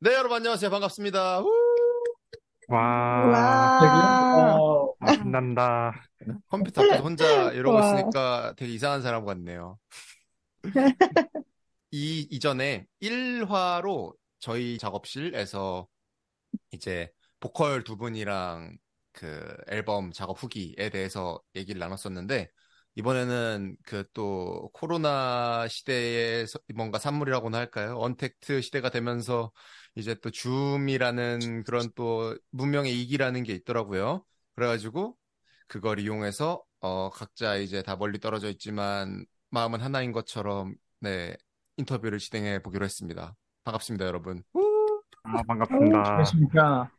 네, 여러분 안녕하세요. 반갑습니다. 우! 와, 와, 아, 신난다. 컴퓨터 앞에서 혼자 이러고 와. 있으니까 되게 이상한 사람 같네요. 이 이전에 1화로 저희 작업실에서 이제 보컬 두 분이랑 그 앨범 작업 후기에 대해서 얘기를 나눴었는데 이번에는 그 또 코로나 시대의 서- 뭔가 산물이라고나 할까요? 언택트 시대가 되면서 이제 또 줌이라는 그런 또 문명의 이기라는 게 있더라고요. 그래가지고 그걸 이용해서 어 각자 이제 다 멀리 떨어져 있지만 마음은 하나인 것처럼 네 인터뷰를 진행해 보기로 했습니다. 반갑습니다, 여러분. 아, 반갑습니다. 안녕하십니까.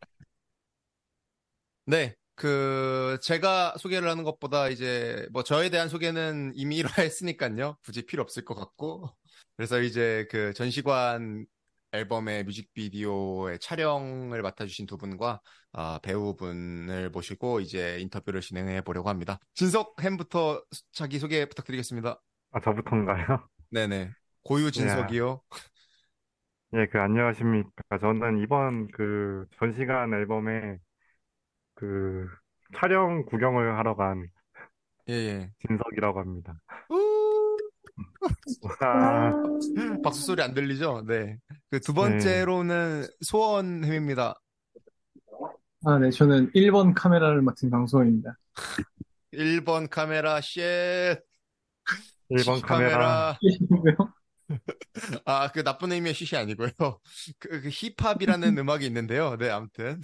네, 그 제가 소개를 하는 것보다 이제 뭐 저에 대한 소개는 이미 1화 했으니까요. 굳이 필요 없을 것 같고. 그래서 이제 그 전시관 앨범의 뮤직비디오의 촬영을 맡아주신 두 분과 아, 배우분을 모시고 이제 인터뷰를 진행해 보려고 합니다. 진석 햄부터 자기 소개 부탁드리겠습니다. 아, 저부터인가요? 네네. 고유 진석이요. 예, 그, 안녕하십니까. 저는 이번 그 전시관 앨범에 그 촬영 구경을 하러 간 예, 예. 진석이라고 합니다. 와, 박수 소리 안 들리죠? 네. 그 두 번째로는 소원 햄입니다. 아, 네, 저는 1번 카메라를 맡은 강소원입니다. 1번 카메라 shit 1번 카메라. 아, 그 나쁜 의미의 쉿이 아니고요. 그, 그 힙합이라는 음악이 있는데요. 네, 아무튼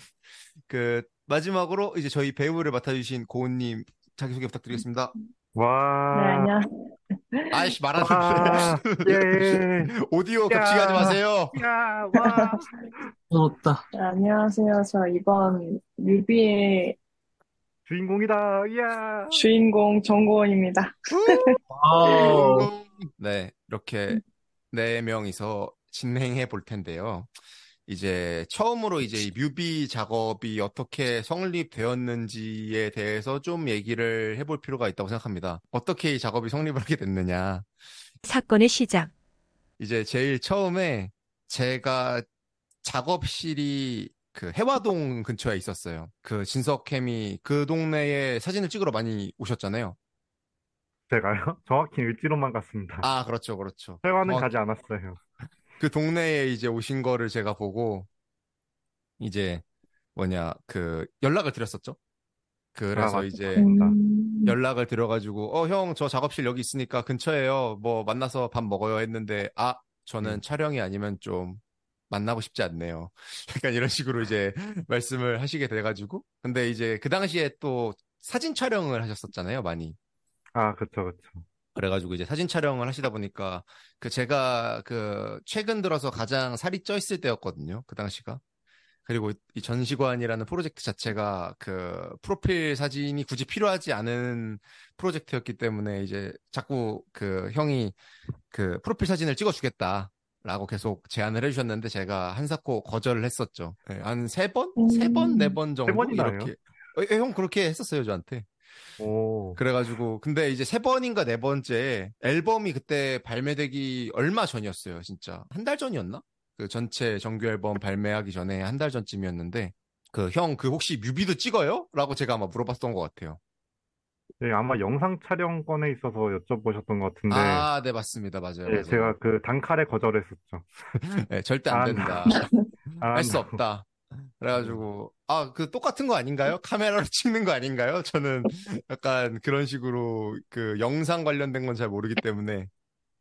그 마지막으로 이제 저희 배우를 맡아주신 고은님 자기소개 부탁드리겠습니다. 네, 와, 안녕. 아이씨 와, 말하는데 예, 오디오 야. 겹치게 하지 마세요. 야, 와. 부럽다. 네, 안녕하세요. 저 이번 뮤비의 주인공이다, 야. 주인공 정고원입니다. 네, 이렇게 네 명이서 진행해 볼 텐데요. 이제 처음으로 이제 이 뮤비 작업이 어떻게 성립되었는지에 대해서 좀 얘기를 해볼 필요가 있다고 생각합니다. 어떻게 이 작업이 성립을 하게 됐느냐. 사건의 시작. 이제 제일 처음에 제가 작업실이 그 해화동 근처에 있었어요. 그 진석캠이 그 동네에 사진을 찍으러 많이 오셨잖아요. 제가요? 정확히 을지로만 갔습니다. 아, 그렇죠, 그렇죠. 회화는 어, 가지 않았어요. 그 동네에 이제 오신 거를 제가 보고 이제 뭐냐 그 연락을 드렸었죠. 그래서 아, 이제. 음, 연락을 드려가지고 어 형 저 작업실 여기 있으니까 근처에요. 뭐 만나서 밥 먹어요 했는데 아 저는 음. 촬영이 아니면 좀 만나고 싶지 않네요. 약간 이런 식으로 이제 말씀을 하시게 돼가지고 근데 이제 그 당시에 또 사진 촬영을 하셨었잖아요, 많이. 아, 그쵸, 그쵸. 그래가지고 이제 사진 촬영을 하시다 보니까 그 제가 그 최근 들어서 가장 살이 쪄 있을 때였거든요. 그 당시가. 그리고 이 전시관이라는 프로젝트 자체가 그 프로필 사진이 굳이 필요하지 않은 프로젝트였기 때문에 이제 자꾸 그 형이 그 프로필 사진을 찍어주겠다 라고 계속 제안을 해주셨는데 제가 한사코 거절을 했었죠. 네, 한세 번? 세 번, 네 번 정도? 이렇게. 어, 예, 형 그렇게 했었어요, 저한테. 오, 그래가지고 근데 이제 세 번인가 네 번째 앨범이 그때 발매되기 얼마 전이었어요 진짜. 한 달 전이었나? 그 전체 정규 앨범 발매하기 전에 한 달 전쯤이었는데 그 형그 혹시 뮤비도 찍어요? 라고 제가 아마 물어봤던 것 같아요. 예, 아마 영상 촬영권에 있어서 여쭤보셨던 것 같은데, 아 네 맞습니다. 맞아요 예, 맞아요. 제가 그 단칼에 거절했었죠. 네, 절대 안 아, 된다. 아, 할수 없다 그래가지고 아 그 똑같은 거 아닌가요? 카메라로 찍는 거 아닌가요? 저는 약간 그런 식으로 그 영상 관련된 건 잘 모르기 때문에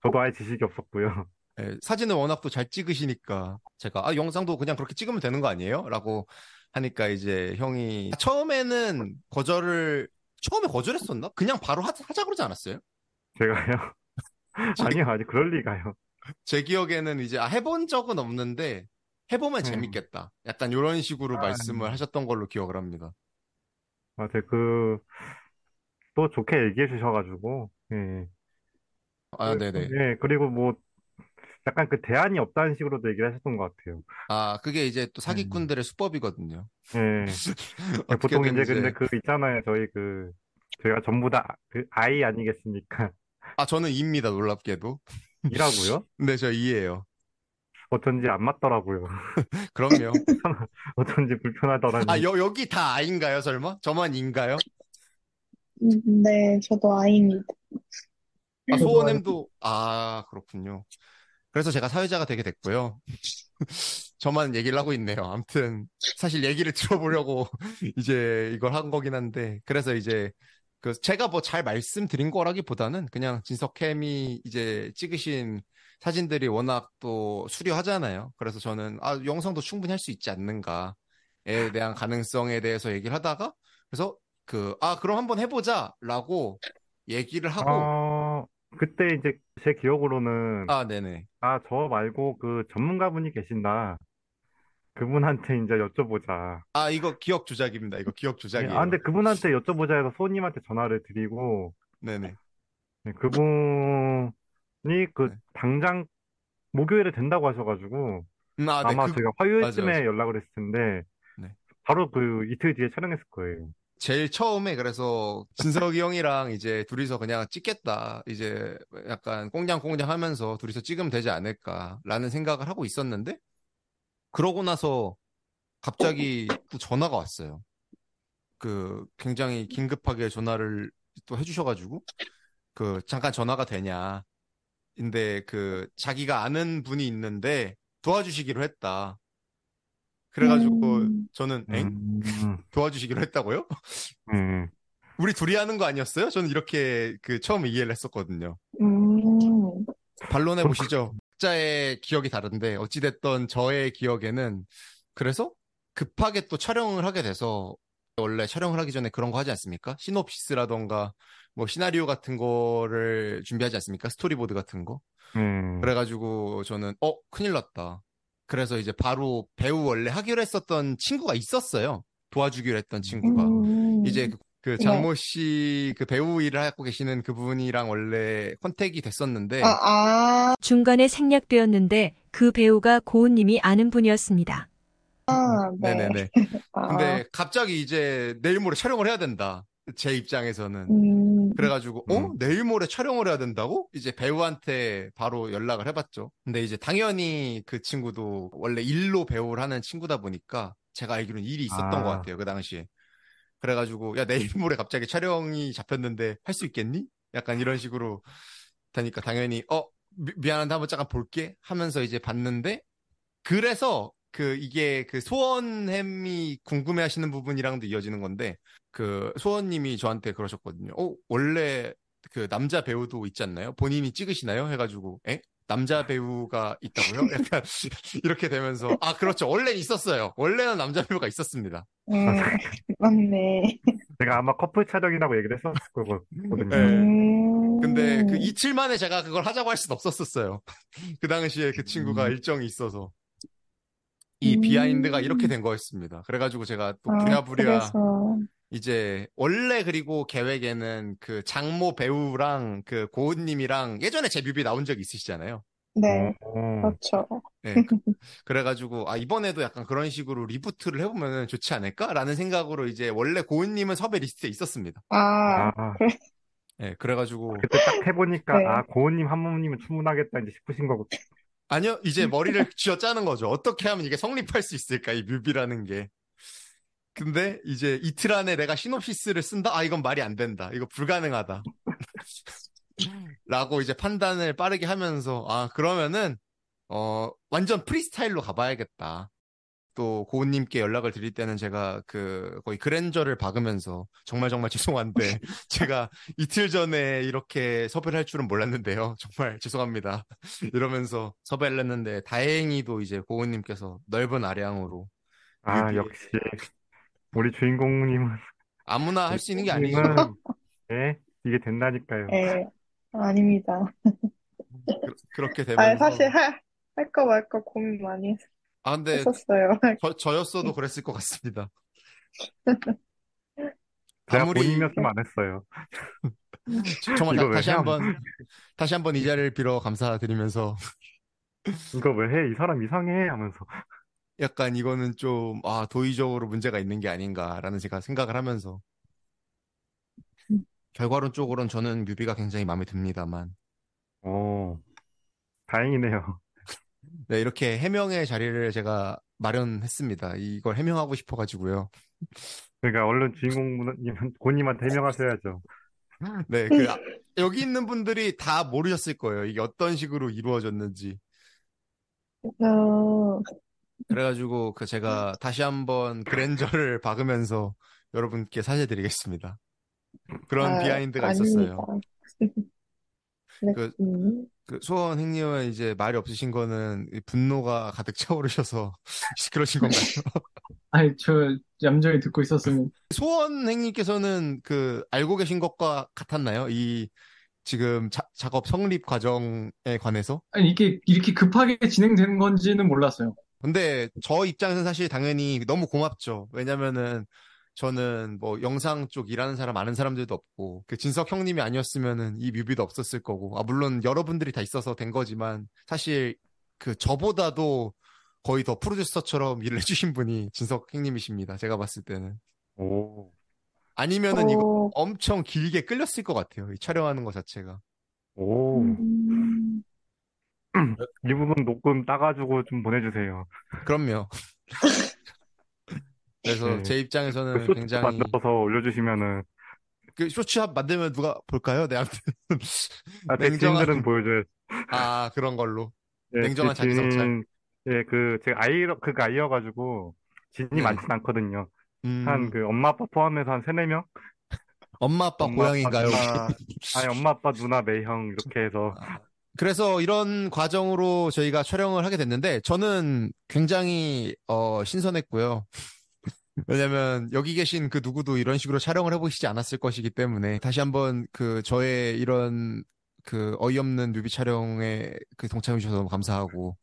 저도 아예 지식이 없었고요. 예, 사진을 워낙 또 잘 찍으시니까 제가 아 영상도 그냥 그렇게 찍으면 되는 거 아니에요? 라고 하니까 이제 형이 처음에는 거절을 처음에 거절했었나? 그냥 바로 하, 하자 그러지 않았어요? 제가요? 아니요, 아니, 그럴 리가요. 제 기억에는 이제 아 해본 적은 없는데 해보면 음. 재밌겠다. 약간 이런 식으로 아, 말씀을 하셨던 걸로 기억을 합니다. 아, 제 그, 또 좋게 얘기해 주셔가지고, 예. 아 네네. 예, 그리고 뭐, 약간 그 대안이 없다는 식으로도 얘기를 하셨던 것 같아요. 아 그게 이제 또 사기꾼들의 수법이거든요. 예. 보통 어떻게든 이제 근데 그 있잖아요. 저희 그, 저희가 전부 다 그 아이 아니겠습니까? 아 저는 이입니다 놀랍게도. 이라고요? 네 저 이예요. 어쩐지 안 맞더라고요. 그럼요. 어쩐지 불편하더라니. 아, 여, 여기 다 아인가요, 설마? 저만 인가요? 음, 네, 저도 아이입니다. 아, 소원엠도, 아, 그렇군요. 그래서 제가 사회자가 되게 됐고요. 저만 얘기를 하고 있네요. 아무튼, 사실 얘기를 들어보려고 이제 이걸 한 거긴 한데, 그래서 이제, 그, 제가 뭐 잘 말씀드린 거라기보다는 그냥 진석캠이 이제 찍으신 사진들이 워낙 또 수려하잖아요. 그래서 저는, 아, 영상도 충분히 할 수 있지 않는가에 대한 가능성에 대해서 얘기를 하다가, 그래서 그, 아, 그럼 한번 해보자라고 얘기를 하고, 어, 그때 이제 제 기억으로는 아, 네네. 아, 저 말고 그 전문가분이 계신다. 그분한테 이제 여쭤보자. 아, 이거 기억 조작입니다. 이거 기억 네, 조작이에요. 아, 근데 그분한테 여쭤보자 해서 소님한테 전화를 드리고, 네네. 네, 그분이 그 네. 당장 목요일에 된다고 하셔가지고, 음, 아, 네. 아마 그, 제가 화요일쯤에 맞아요. 연락을 했을 텐데, 네. 바로 그 이틀 뒤에 촬영했을 거예요. 제일 처음에 그래서 진석이 형이랑 이제 둘이서 그냥 찍겠다. 이제 약간 꽁냥꽁냥 하면서 둘이서 찍으면 되지 않을까라는 생각을 하고 있었는데, 그러고 나서 갑자기 또 전화가 왔어요. 그 굉장히 긴급하게 전화를 또 해주셔가지고, 그 잠깐 전화가 되냐. 근데 그 자기가 아는 분이 있는데 도와주시기로 했다. 그래가지고 음. 저는 엥? 음, 도와주시기로 했다고요? 음, 우리 둘이 하는 거 아니었어요? 저는 이렇게 그 처음에 이해를 했었거든요. 음, 반론해 보시죠. 각자의 기억이 다른데 어찌됐던 저의 기억에는 그래서 급하게 또 촬영을 하게 돼서 원래 촬영을 하기 전에 그런 거 하지 않습니까? 시놉시스라던가 뭐 시나리오 같은 거를 준비하지 않습니까? 스토리보드 같은 거. 음. 그래가지고 저는 어 큰일 났다. 그래서 이제 바로 배우 원래 하기로 했었던 친구가 있었어요. 도와주기로 했던 친구가. 음. 이제 그, 그 장모 씨그 배우 일을 하고 계시는 그분이랑 원래 contact이 됐었는데 아, 아, 중간에 생략되었는데 그 배우가 고은님이 아는 분이었습니다. 아, 네. 네네네. 아, 근데 갑자기 이제 내일 모레 촬영을 해야 된다. 제 입장에서는. 음, 그래가지고, 어? 음. 내일 모레 촬영을 해야 된다고? 이제 배우한테 바로 연락을 해봤죠. 근데 이제 당연히 그 친구도 원래 일로 배우를 하는 친구다 보니까 제가 알기로는 일이 있었던 아. 것 같아요. 그 당시에. 그래가지고, 야, 내일 모레 갑자기 촬영이 잡혔는데 할 수 있겠니? 약간 이런 식으로 되니까 당연히, 어, 미, 미안한데 한번 잠깐 볼게? 하면서 이제 봤는데, 그래서 그 이게 그 소원햄이 궁금해 하시는 부분이랑도 이어지는 건데, 그 소원님이 저한테 그러셨거든요. 어, 원래 그 남자 배우도 있지 않나요? 본인이 찍으시나요? 해가지고, 에? 남자 배우가 있다고요? 약간 이렇게 되면서, 아, 그렇죠. 원래 있었어요. 원래는 남자 배우가 있었습니다. 음, 맞네. 제가 아마 커플 촬영이라고 얘기를 했었을 거거든요. 네. 음, 근데 그 이틀 만에 제가 그걸 하자고 할 수는 없었었어요. 그 당시에 그 친구가 음. 일정이 있어서. 이 음. 비하인드가 이렇게 된 거였습니다. 그래가지고 제가 또 아, 부랴부랴 그래서, 이제 원래 그리고 계획에는 그 장모 배우랑 그 고은님이랑 예전에 제 뮤비 나온 적 있으시잖아요. 네, 어, 그렇죠. 네, 그- 그래가지고 아 이번에도 약간 그런 식으로 reboot를 해보면 좋지 않을까라는 생각으로 이제 원래 고은님은 섭외 리스트에 있었습니다. 아, 아, 네, 그래가지고 그때 딱 해보니까, 네. 아, 고은님 한 분이면 충분하겠다, 이제 싶으신 거고. 아니요 이제 머리를 쥐어 짜는 거죠. 어떻게 하면 이게 성립할 수 있을까 이 뮤비라는 게. 근데 이제 이틀 안에 내가 시놉시스를 쓴다? 아 이건 말이 안 된다. 이거 불가능하다. 라고 이제 판단을 빠르게 하면서 아 그러면은 어 완전 프리스타일로 가봐야겠다. 또 고은님께 연락을 드릴 때는 제가 그 거의 그랜저를 박으면서 정말 정말 죄송한데 제가 이틀 전에 이렇게 섭외를 할 줄은 몰랐는데요. 정말 죄송합니다. 이러면서 섭외를 했는데 다행히도 이제 고은님께서 넓은 아량으로 아, 뮤비에 역시, 우리 주인공님은, 아무나 할 수 있는 게 아니죠. 예, 이게 된다니까요. 네, 아닙니다. 그, 그렇게 아, 되면서 사실 할, 할까 말까 고민 많이 아 근데 했었어요. 저, 저였어도 그랬을 것 같습니다. 제가 아무리 본인이었으면 안 했어요. 정말 이거 다, 왜시 해? 한번 다시 한번 이 자리를 빌어 감사드리면서 이거 왜 해? 이 사람 이상해? 하면서. 약간 이거는 좀 아, 도의적으로 문제가 있는 게 아닌가라는 제가 생각을 하면서 결과론적으로는 저는 뮤비가 굉장히 마음에 듭니다만 오, 다행이네요. 네, 이렇게 해명의 자리를 제가 마련했습니다. 이걸 해명하고 싶어가지고요. 그러니까 얼른 주인공 고님한테 해명하셔야죠. 네, 그, 아, 여기 있는 분들이 다 모르셨을 거예요. 이게 어떤 식으로 이루어졌는지. 어, 그래가지고, 그, 제가 다시 한번 그랜저를 박으면서 여러분께 사죄드리겠습니다. 그런 아, 비하인드가 아닙니다. 있었어요. 네, 그- 음. 그, 소원 행님은 이제 말이 없으신 거는 이 분노가 가득 차오르셔서 그러신 건가요? 아니, 저 얌전히 듣고 있었으면. 소원 행님께서는 그, 알고 계신 것과 같았나요? 이, 지금 자- 작업 성립 과정에 관해서? 아니, 이게 이렇게 급하게 진행되는 건지는 몰랐어요. 근데 저 입장에서는 사실 당연히 너무 고맙죠. 왜냐면은 저는 뭐 영상 쪽 일하는 사람 아는 사람들도 없고 그 진석 형님이 아니었으면은 이 뮤비도 없었을 거고 아 물론 여러분들이 다 있어서 된 거지만 사실 그 저보다도 거의 더 프로듀서처럼 일을 해주신 분이 진석 형님이십니다. 제가 봤을 때는 오, 아니면은 이거 어, 엄청 길게 끌렸을 것 같아요. 이 촬영하는 거 자체가. 오. 음, 이 부분 녹음 따가지고 좀 보내주세요. 그럼요. 그래서 네. 제그 입장에서는 소스 굉장히 만들어서 올려주시면은 그 쇼츠합 만들면 누가 볼까요? 네, 아무튼 아, 제 냉정한- 지인들은 보여줘요. 아 그런 걸로. 예, 냉정한 제 자기 성찰. 지인, 예, 그 제가 아이러 그 아이여가지고 지인이 네. 많진 않거든요. 음, 한그 엄마 아빠 포함해서 한 세네 명? 엄마 아빠 엄마, 고향인가요? 아빠, 누나, 아니 엄마 아빠 누나 매형 이렇게 해서 아, 그래서 이런 과정으로 저희가 촬영을 하게 됐는데 저는 굉장히 어, 신선했고요. 왜냐면 여기 계신 그 누구도 이런 식으로 촬영을 해보시지 않았을 것이기 때문에 다시 한번 그 저의 이런 그 어이없는 뮤비 촬영에 그 동참해 주셔서 너무 감사하고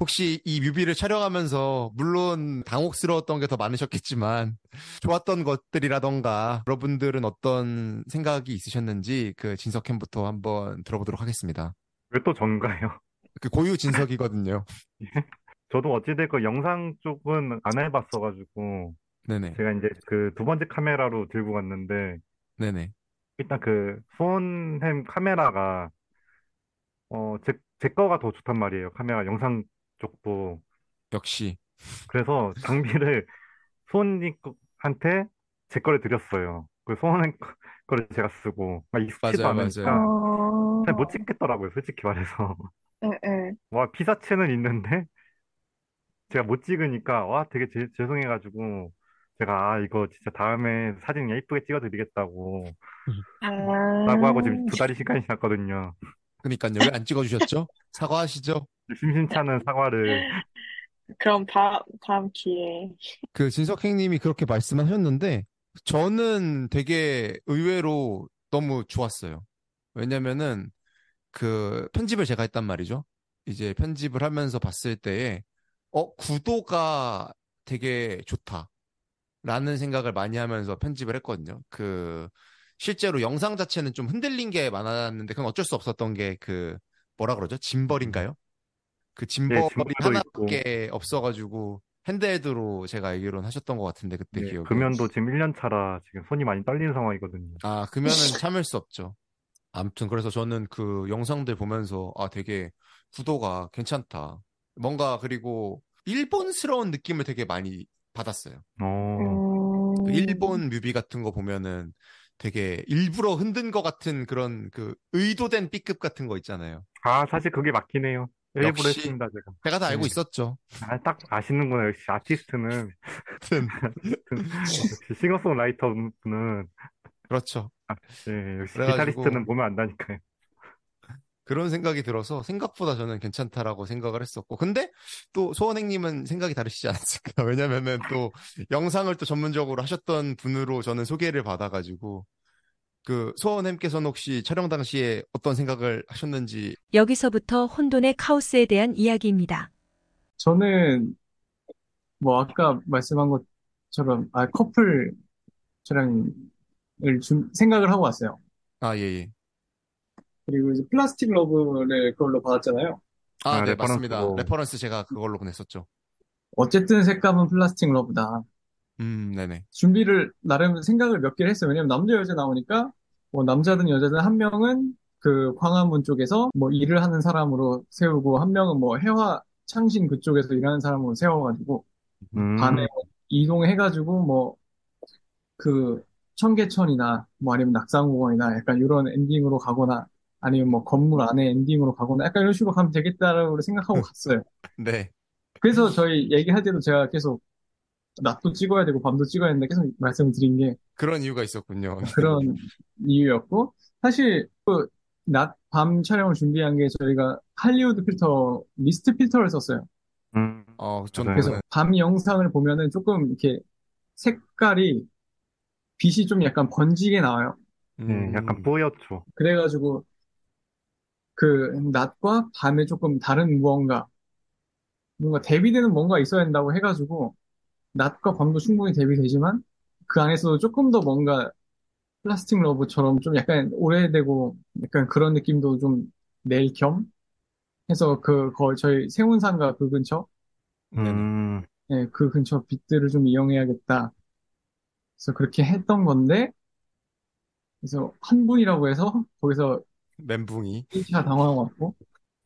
혹시 이 뮤비를 촬영하면서 물론 당혹스러웠던 게 더 많으셨겠지만 좋았던 것들이라던가 여러분들은 어떤 생각이 있으셨는지 그 진석캠부터 한번 들어보도록 하겠습니다. 왜 또 전가요? 그 고유 진석이거든요. 저도 어찌됐건 영상 쪽은 안 해봤어가지고 네네. 제가 이제 그 두 번째 카메라로 들고 갔는데 네네. 일단 그 수온햄 카메라가 어 제 제 거가 더 좋단 말이에요. 카메라 영상 쪽도 역시. 그래서 장비를 수온님한테 제 거를 드렸어요. 그 거- 거를 제가 쓰고 막 익숙지도 맞아요, 않으니까 맞아요. 어, 잘못 찍겠더라고요. 솔직히 말해서 예, 예. 와 피사체는 있는데 제가 못 찍으니까 와 되게 제- 죄송해가지고 제가 아 이거 진짜 다음에 사진 예쁘게 찍어드리겠다고 아, 라고 하고 지금 두 달이 시간이 지났거든요. 그니까요. 왜 안 찍어주셨죠? 사과하시죠. 심심찮은 사과를 그럼 다, 다음 기회에. 그 진석행님이 그렇게 말씀하셨는데 저는 되게 의외로 너무 좋았어요. 왜냐면은 그 편집을 제가 했단 말이죠. 이제 편집을 하면서 봤을 때에 어, 구도가 되게 좋다. 라는 생각을 많이 하면서 편집을 했거든요. 그 실제로 영상 자체는 좀 흔들린 게 많았는데 그건 어쩔 수 없었던 게 그 뭐라 그러죠? 짐벌인가요? 그 짐벌이 짐벌도 하나밖에 없어가지고 핸드헤드로 제가 알기로는 하셨던 것 같은데 그때 네, 기억에. 금연도 지금 1년 차라 지금 손이 많이 떨리는 상황이거든요. 아, 금연은 참을 수 없죠. 아무튼 그래서 저는 그 영상들 보면서 아, 되게 구도가 괜찮다. 뭔가 그리고 일본스러운 느낌을 되게 많이 받았어요. 어, 그 음, 일본 뮤비 같은 거 보면은 되게 일부러 흔든 것 같은 그런 그 의도된 B급 같은 거 있잖아요. 아 사실 그게 맞긴 해요. 일부러 역시. 했습니다 제가. 제가 다 알고 네. 있었죠. 아, 딱 아시는구나 역시 아티스트는 아무튼 역시 싱어송라이터 분은 그렇죠. 예, 역시 그래가지고- 기타리스트는 보면 안다니까요. 그런 생각이 들어서 생각보다 저는 괜찮다라고 생각을 했었고. 근데 또 소원행님은 생각이 다르시지 않았을까? 왜냐면은 또 영상을 또 전문적으로 하셨던 분으로 저는 소개를 받아가지고 그 소원행께서는 혹시 촬영 당시에 어떤 생각을 하셨는지 여기서부터 혼돈의 카오스에 대한 이야기입니다. 저는 뭐 아까 말씀한 것처럼 아 커플 촬영을 좀 생각을 하고 왔어요. 아, 예, 예. 그리고 이제 Plastic Love를 그걸로 받았잖아요. 아, 아, 네, reference로. 맞습니다. reference 제가 그걸로 보냈었죠. 어쨌든 색감은 Plastic Love다. 음, 네네. 준비를 나름 생각을 몇 개를 했어요. 왜냐면 남자 여자 나오니까 뭐 남자든 여자든 한 명은 그 광화문 쪽에서 뭐 일을 하는 사람으로 세우고 한 명은 뭐 혜화 창신 그쪽에서 일하는 사람으로 세워가지고 음, 밤에 이동해가지고 뭐 그 청계천이나 뭐 아니면 낙산공원이나 약간 이런 엔딩으로 가거나 아니면 뭐 건물 안에 엔딩으로 가거나 약간 이런 식으로 가면 되겠다라고 생각하고 갔어요. 네. 그래서 저희 얘기할 때도 제가 계속 낮도 찍어야 되고 밤도 찍어야 되는데 계속 말씀을 드린 게 그런 이유가 있었군요. 그런 이유였고 사실 그 낮, 밤 촬영을 준비한 게 저희가 할리우드 필터, 미스트 필터를 썼어요. 음, 어, 전 맞아요. 그래서 그거는 밤 영상을 보면은 조금 이렇게 색깔이 빛이 좀 약간 번지게 나와요. 네, 음, 약간 뿌옇죠. 그래가지고 그 낮과 밤에 조금 다른 무언가, 뭔가 대비되는 뭔가 있어야 된다고 해가지고 낮과 밤도 충분히 대비되지만 그 안에서도 조금 더 뭔가 플라스틱 러브처럼 좀 약간 오래되고 약간 그런 느낌도 좀 낼 겸 해서 그 거의 저희 세운상가 그 근처. 음, 예, 그 근처 빛들을 좀 이용해야겠다. 그래서 그렇게 했던 건데 그래서 한 분이라고 해서 거기서 멘붕이. 1차 당황하고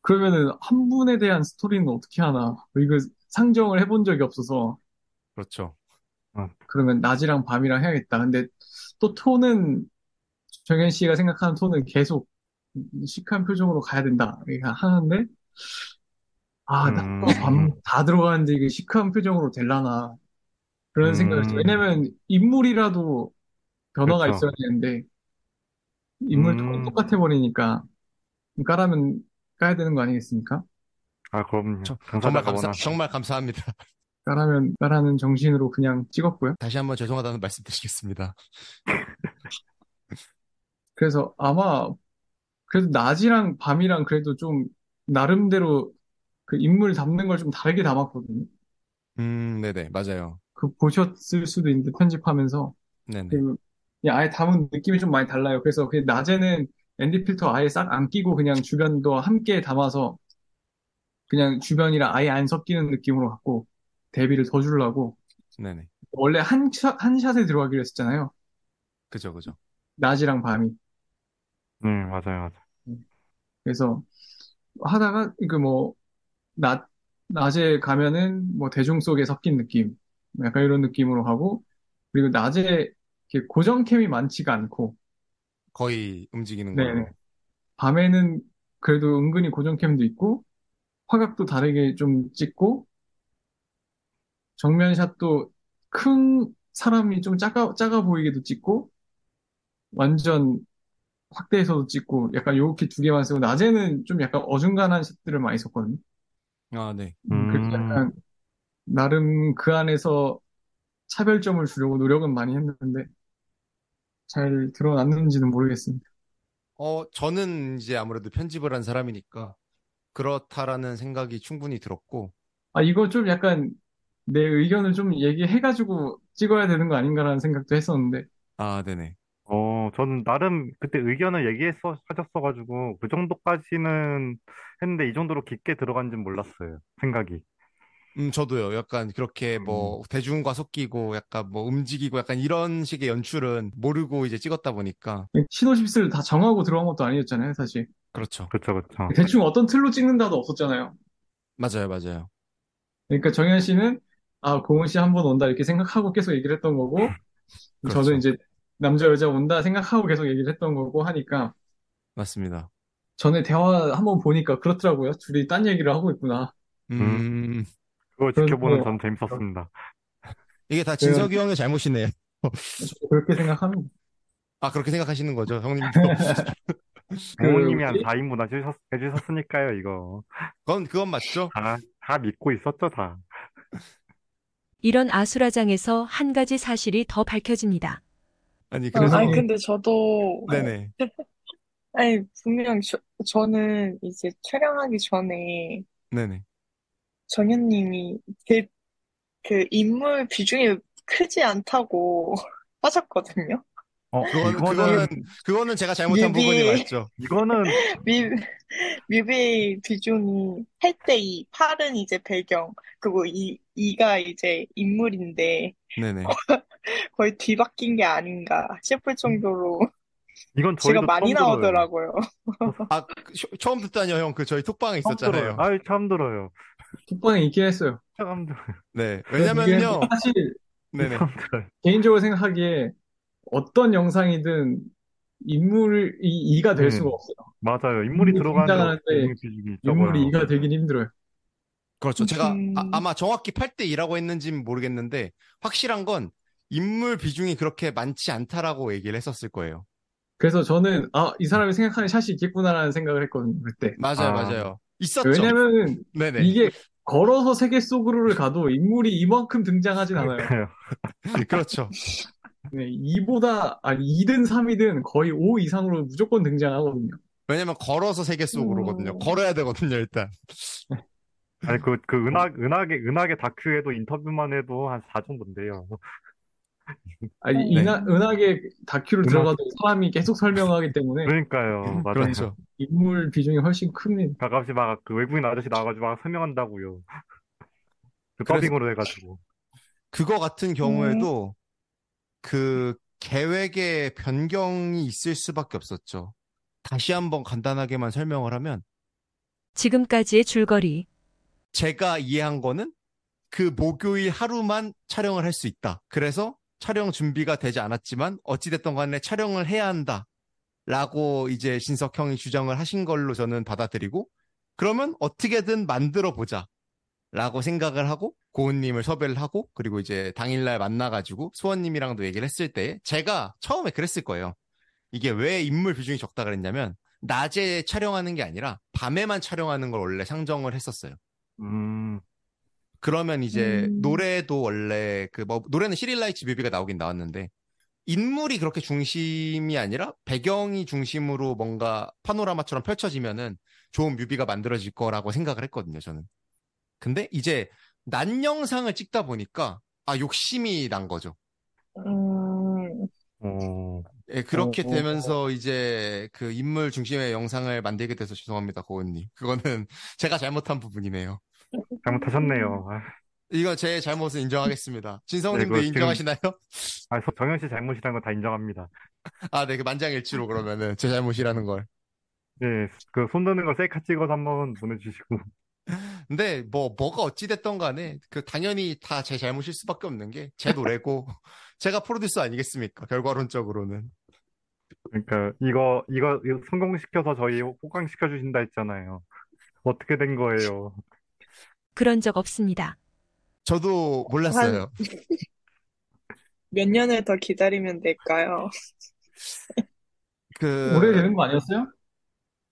그러면은 한 분에 대한 스토리는 어떻게 하나 이거 상정을 해본 적이 없어서 그렇죠. 그러면 낮이랑 밤이랑 해야겠다. 근데 또 톤은 정현 씨가 생각하는 톤은 계속 시크한 표정으로 가야 된다. 이렇게 하는데 아, 음. 낮과 밤다 들어가는데 이게 시크한 표정으로 될라나 그런 생각을 했어요. 음. 왜냐면 인물이라도 변화가 그렇죠. 있어야 되는데 인물 톤은 음. 똑같아 버리니까 까라면 까야 되는 거 아니겠습니까? 아, 그럼요. 저- 정말 당사자가 감사, 원하는. 정말 감사합니다. 까라면 까라는 정신으로 그냥 찍었고요. 다시 한번 죄송하다는 말씀 드리겠습니다. 그래서 아마 그래도 낮이랑 밤이랑 그래도 좀 나름대로 그 인물 담는 걸 좀 다르게 담았거든요. 음, 네네, 맞아요. 그 보셨을 수도 있는데 편집하면서 네네. 그 아예 담은 느낌이 좀 많이 달라요. 그래서 그 낮에는 앤디 필터 아예 싹 안 끼고 그냥 주변도 함께 담아서 그냥 주변이랑 아예 안 섞이는 느낌으로 갖고 대비를 더 주려고 네네. 원래 한, 샷, 한 샷에 들어가기로 했었잖아요. 그죠, 그죠. 낮이랑 밤이. 네, 맞아요, 맞아요. 그래서 하다가 그 뭐 낮, 낮에 가면은 뭐 대중 속에 섞인 느낌. 약간 이런 느낌으로 하고 그리고 낮에 고정캠이 많지가 않고 거의 움직이는 네네. 걸로. 밤에는 그래도 은근히 고정캠도 있고 화각도 다르게 좀 찍고 정면샷도 큰 사람이 좀 작아 작아 보이게도 찍고 완전 확대해서도 찍고 약간 요렇게 두 개만 쓰고 낮에는 좀 약간 어중간한 샷들을 많이 썼거든요. 아, 네. 그래서 음. 약간 나름 그 안에서 차별점을 주려고 노력은 많이 했는데 잘 드러났는지는 모르겠습니다. 어, 저는 이제 아무래도 편집을 한 사람이니까 그렇다라는 생각이 충분히 들었고, 아 이거 좀 약간 내 의견을 좀 얘기해가지고 찍어야 되는 거 아닌가라는 생각도 했었는데 아, 네네. 어, 저는 나름 그때 의견을 얘기했어, 하셨어가지고, 그 정도까지는 했는데, 이 정도로 깊게 들어간지는 몰랐어요. 생각이. 음, 저도요. 약간 그렇게 뭐 대중과 섞이고 약간 뭐 움직이고 약간 이런 식의 연출은 모르고 이제 찍었다 보니까 시노십스를 다 정하고 들어간 것도 아니었잖아요, 사실. 그렇죠. 그쵸, 그쵸. 대충 어떤 틀로 찍는다도 없었잖아요. 맞아요, 맞아요. 그러니까 정현 씨는 아, 고은 씨 한 번 온다 이렇게 생각하고 계속 얘기를 했던 거고 그렇죠. 저도 이제 남자 여자 온다 생각하고 계속 얘기를 했던 거고 하니까 맞습니다. 전에 대화 한번 보니까 그렇더라고요. 둘이 딴 얘기를 하고 있구나. 음, 그걸 그래서 지켜보는 뭐- 전 재밌었습니다. 이게 다 진석이 형의 잘못이네요. 그렇게 생각합니다. 아, 그렇게 생각하시는 거죠, 형님도. 부모님이 한 뭐지? 4인분 해주셨, 해주셨으니까요, 이거. 그건, 그건 맞죠? 다, 다 믿고 있었죠, 다. 이런 아수라장에서 한 가지 사실이 더 밝혀집니다. 아니, 어, 그래서, 아니, 근데 저도, 네네. 아니, 분명 저, 저는 이제 촬영하기 전에 네네. 정현님이 제, 그 인물 비중이 크지 않다고 하셨거든요. 어, 그거는, 그거는, 그거는 제가 잘못한 뮤비. 부분이 맞죠. 이거는, 뮤, 뮤비 비중이 8대 2, 8은 이제 배경, 그리고 이, 2가 이제 인물인데 네네. 거의 뒤바뀐 게 아닌가 싶을 정도로 이건 제가 저희도 많이 처음 들어요. 나오더라고요. 아, 그, 쇼- 처음 듣다니요, 형. 그 저희 톡방에 처음 들어요. 있었잖아요. 아유, 처음 들어요. 톡방에 있긴 했어요. 사람들, 네. 왜냐면요. 사실 네네. 개인적으로 생각하기에 어떤 영상이든 인물이 이가 될 음. 수가 없어요. 맞아요. 인물이 들어가는데 인물 인물이. 이가 되긴 힘들어요. 그렇죠. 제가 음. 아, 마 정확히 8대 2라고 했는지는 모르겠는데 확실한 건 인물 비중이 그렇게 많지 않다라고 얘기를 했었을 거예요. 그래서 저는 아, 이 사람이 생각하는 샷이 있겠구나라는 생각을 했거든요, 그때. 맞아요, 아. 맞아요. 있었죠. 왜냐면 네네. 이게 걸어서 세계 속으로를 가도 인물이 이만큼 등장하진 않아요. 그러니까요. 그렇죠. 네, 2보다 아니 2든 3이든 거의 5 이상으로 무조건 등장하거든요. 왜냐면 걸어서 세계 속으로거든요. 음. 걸어야 되거든요, 일단. 아니 그, 그 은하, 은하계, 은하계 다큐에도 인터뷰만 해도 한 4 정도인데요. 아니 네. 이나, 은하계 다큐를 은하- 들어가도 사람이 계속 설명하기 때문에 그러니까요. 맞아요. 그렇죠. 인물 비중이 훨씬 큽니다. 가끔씩 막 그 외국인 아저씨 나와가지고 막 설명한다고요. 그 더빙으로 해가지고. 그거 같은 경우에도 그 계획의 변경이 있을 수밖에 없었죠. 다시 한번 간단하게만 설명을 하면 지금까지의 줄거리. 제가 이해한 거는 그 목요일 하루만 촬영을 할 수 있다. 그래서 촬영 준비가 되지 않았지만 어찌됐든 간에 촬영을 해야 한다. 라고 이제 신석 형이 주장을 하신 걸로 저는 받아들이고 그러면 어떻게든 만들어 보자. 라고 생각을 하고 고은님을 섭외를 하고 그리고 이제 당일날 만나가지고 수원님이랑도 얘기를 했을 때 제가 처음에 그랬을 거예요. 이게 왜 인물 비중이 적다 그랬냐면 낮에 촬영하는 게 아니라 밤에만 촬영하는 걸 원래 상정을 했었어요. 음, 그러면 이제 음. 노래도 원래 그 뭐 노래는 시릴라이츠 뮤비가 나오긴 나왔는데 인물이 그렇게 중심이 아니라 배경이 중심으로 뭔가 파노라마처럼 펼쳐지면은 좋은 뮤비가 만들어질 거라고 생각을 했거든요, 저는. 근데 이제 난 영상을 찍다 보니까 아 욕심이 난 거죠. 음, 어, 예, 그렇게 어, 어, 되면서 이제 그 인물 중심의 영상을 만들게 돼서 죄송합니다, 고은님. 그거는 제가 잘못한 부분이네요. 잘못하셨네요. 아, 이거 제 잘못을 인정하겠습니다. 진성님도 네, 인정하시나요? 아, 서- 정현 씨 잘못이라는 건다 인정합니다. 아, 네, 그 만장일치로 그러면은 제 잘못이라는 걸. 예, 그손 드는 거 셀카 찍어서 한번 보내주시고. 근데 뭐 뭐가 어찌 됐던 간에 그 당연히 다 제 잘못일 수밖에 없는 게 제 노래고 제가 프로듀서 아니겠습니까? 결과론적으로는. 그러니까 이거 이거 이거 성공시켜서 저희 호강시켜 주신다 했잖아요. 어떻게 된 거예요? 그런 적 없습니다. 저도 몰랐어요. 몇 년을 더 기다리면 될까요? 그 오래되는 거 아니었어요?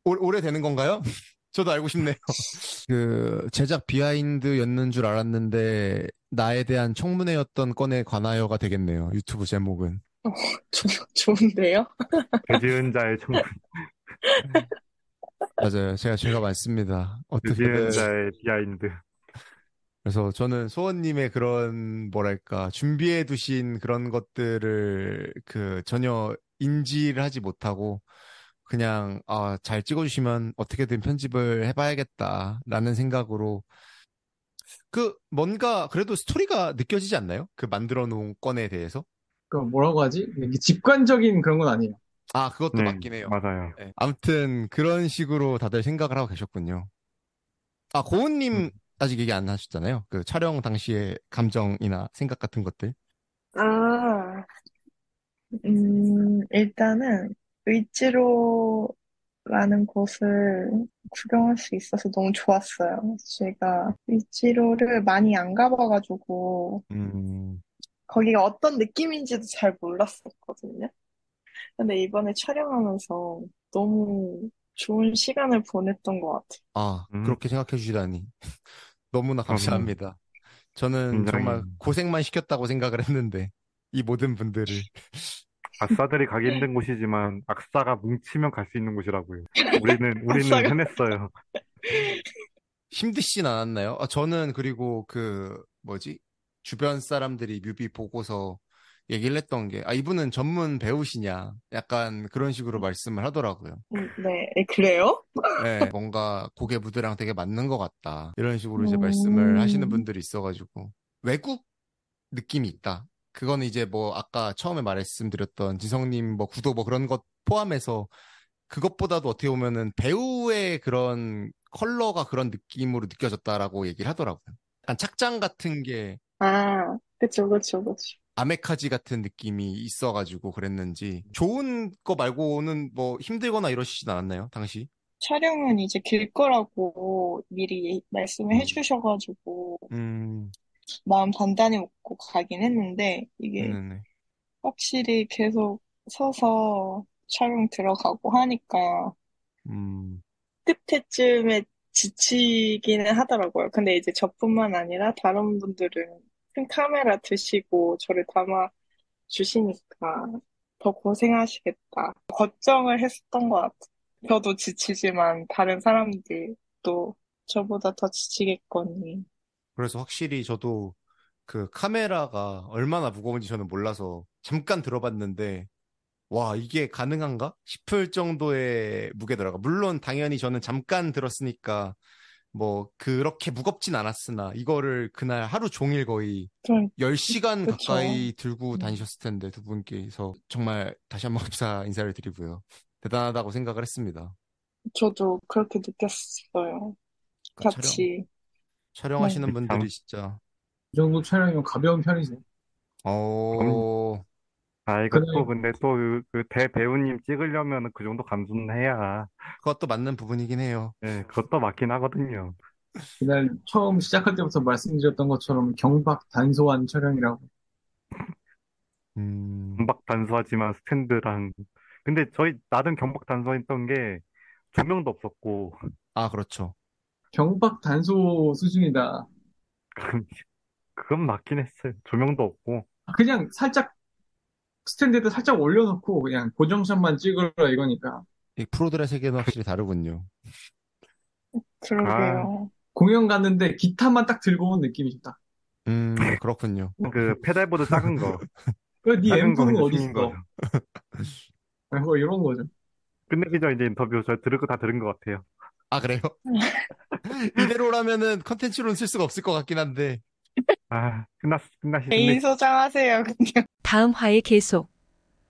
오- 오래 되는 건가요? 저도 알고 싶네요. 그 제작 비하인드였는 줄 알았는데 나에 대한 청문회였던 건에 관하여가 되겠네요. 유튜브 제목은. 조- 좋은데요? 돼지은 자의 청춘, 맞아요. 제가 죄가 많습니다. 돼지은 어떻게든 자의 behind. 그래서 저는 소원님의 그런 뭐랄까 준비해 두신 그런 것들을 그 전혀 인지를 하지 못하고 그냥 아, 잘 찍어주시면 어떻게든 편집을 해봐야겠다라는 생각으로 그 뭔가 그래도 스토리가 느껴지지 않나요? 그 만들어 놓은 건에 대해서? 그 뭐라고 하지? 직관적인 그런 건 아니에요. 아 그것도 네, 맞긴 해요. 맞아요. 네. 아무튼 그런 식으로 다들 생각을 하고 계셨군요. 아 고은님 음. 아직 얘기 안 하셨잖아요. 그 촬영 당시의 감정이나 생각 같은 것들. 아, 음, 일단은 의지로라는 곳을 구경할 수 있어서 너무 좋았어요. 제가 의지로를 많이 안 가봐가지고 음, 거기가 어떤 느낌인지도 잘 몰랐었거든요. 근데 이번에 촬영하면서 너무 좋은 시간을 보냈던 것 같아요. 아, 음. 그렇게 생각해 주시다니. 너무나 감사합니다. 저는 굉장히- 정말 고생만 시켰다고 생각을 했는데, 이 모든 분들을. 아싸들이 가기 힘든 곳이지만 악사가 뭉치면 갈 수 있는 곳이라고요. 우리는 우리는 악사가- 해냈어요. 힘드신 않았나요? 아, 저는 그리고 그, 뭐지? 주변 사람들이 뮤비 보고서 얘기를 했던 게, 아, 이분은 전문 배우시냐? 약간 그런 식으로 말씀을 하더라고요. 음, 네, 에, 그래요? 네, 뭔가 고개 무드랑 되게 맞는 것 같다. 이런 식으로 이제 음. 말씀을 하시는 분들이 있어가지고. 외국 느낌이 있다. 그거는 이제 뭐 아까 처음에 말씀드렸던 지성님 뭐 구도 뭐 그런 것 포함해서 그것보다도 어떻게 보면은 배우의 그런 컬러가 그런 느낌으로 느껴졌다라고 얘기를 하더라고요. 약간 착장 같은 게 아, 그쵸, 그쵸, 그쵸. 아메카지 같은 느낌이 있어가지고 그랬는지 좋은 거 말고는 뭐 힘들거나 이러시진 않았나요, 당시? 촬영은 이제 길 거라고 미리 말씀을 음. 해주셔가지고 음, 마음 단단히 먹고 가긴 했는데 이게 네네. 확실히 계속 서서 촬영 들어가고 하니까 음, 끝에쯤에 지치기는 하더라고요. 근데 이제 저뿐만 아니라 다른 분들은 큰 카메라 드시고 저를 담아 주시니까 더 고생하시겠다. 걱정을 했었던 것 같아요. 저도 지치지만 다른 사람들도 저보다 더 지치겠거니. 그래서 확실히 저도 그 카메라가 얼마나 무거운지 저는 몰라서 잠깐 들어봤는데, 와, 이게 가능한가? 싶을 정도의 무게더라고요. 물론 당연히 저는 잠깐 들었으니까 뭐 그렇게 무겁진 않았으나 이거를 그날 하루 종일 거의 좀 10시간 그쵸. 가까이 들고 음. 다니셨을 텐데 두 분께서 정말 다시 한번 감사 인사를 드리고요. 대단하다고 생각을 했습니다. 저도 그렇게 느꼈어요. 그러니까 같이. 촬영, 촬영하시는 네. 분들이 진짜 이 정도 촬영이면 가벼운 편이죠. 어, 아, 이거 그날- 또 근데 또그 대배우님 찍으려면 그 정도 감수는 해야, 그것도 맞는 부분이긴 해요. 예, 그것도 맞긴 하거든요. 그날 처음 시작할 때부터 말씀드렸던 것처럼 경박 단소한 촬영이라고. 음, 경박 단수하지만 스탠드랑. 근데 저희 나름 경박 단수했던 게 조명도 없었고, 아, 그렇죠. 경박 단소 수준이다. 그건 맞긴 했어요. 조명도 없고. 그냥 살짝 스탠드에다 살짝 올려놓고 그냥 고정샷만 찍으라 이거니까. 이 프로들의 세계는 확실히 다르군요. 그러게요. 공연 갔는데 기타만 딱 들고 온 느낌이 좋다. 음, 그렇군요. 그 pedalboard 작은 거. 그네 작은 거 앰프는 어디 있어? 뭐 이런 거죠. 끝내기죠. 이제 인터뷰 저 들을 거 다 들은 것 같아요. 아, 그래요? 이대로라면은 컨텐츠로는 쓸 수가 없을 것 같긴 한데. 아, 끝났, 끝나시, 개인 끝내, 소장하세요, 그냥. 다음 화에 계속.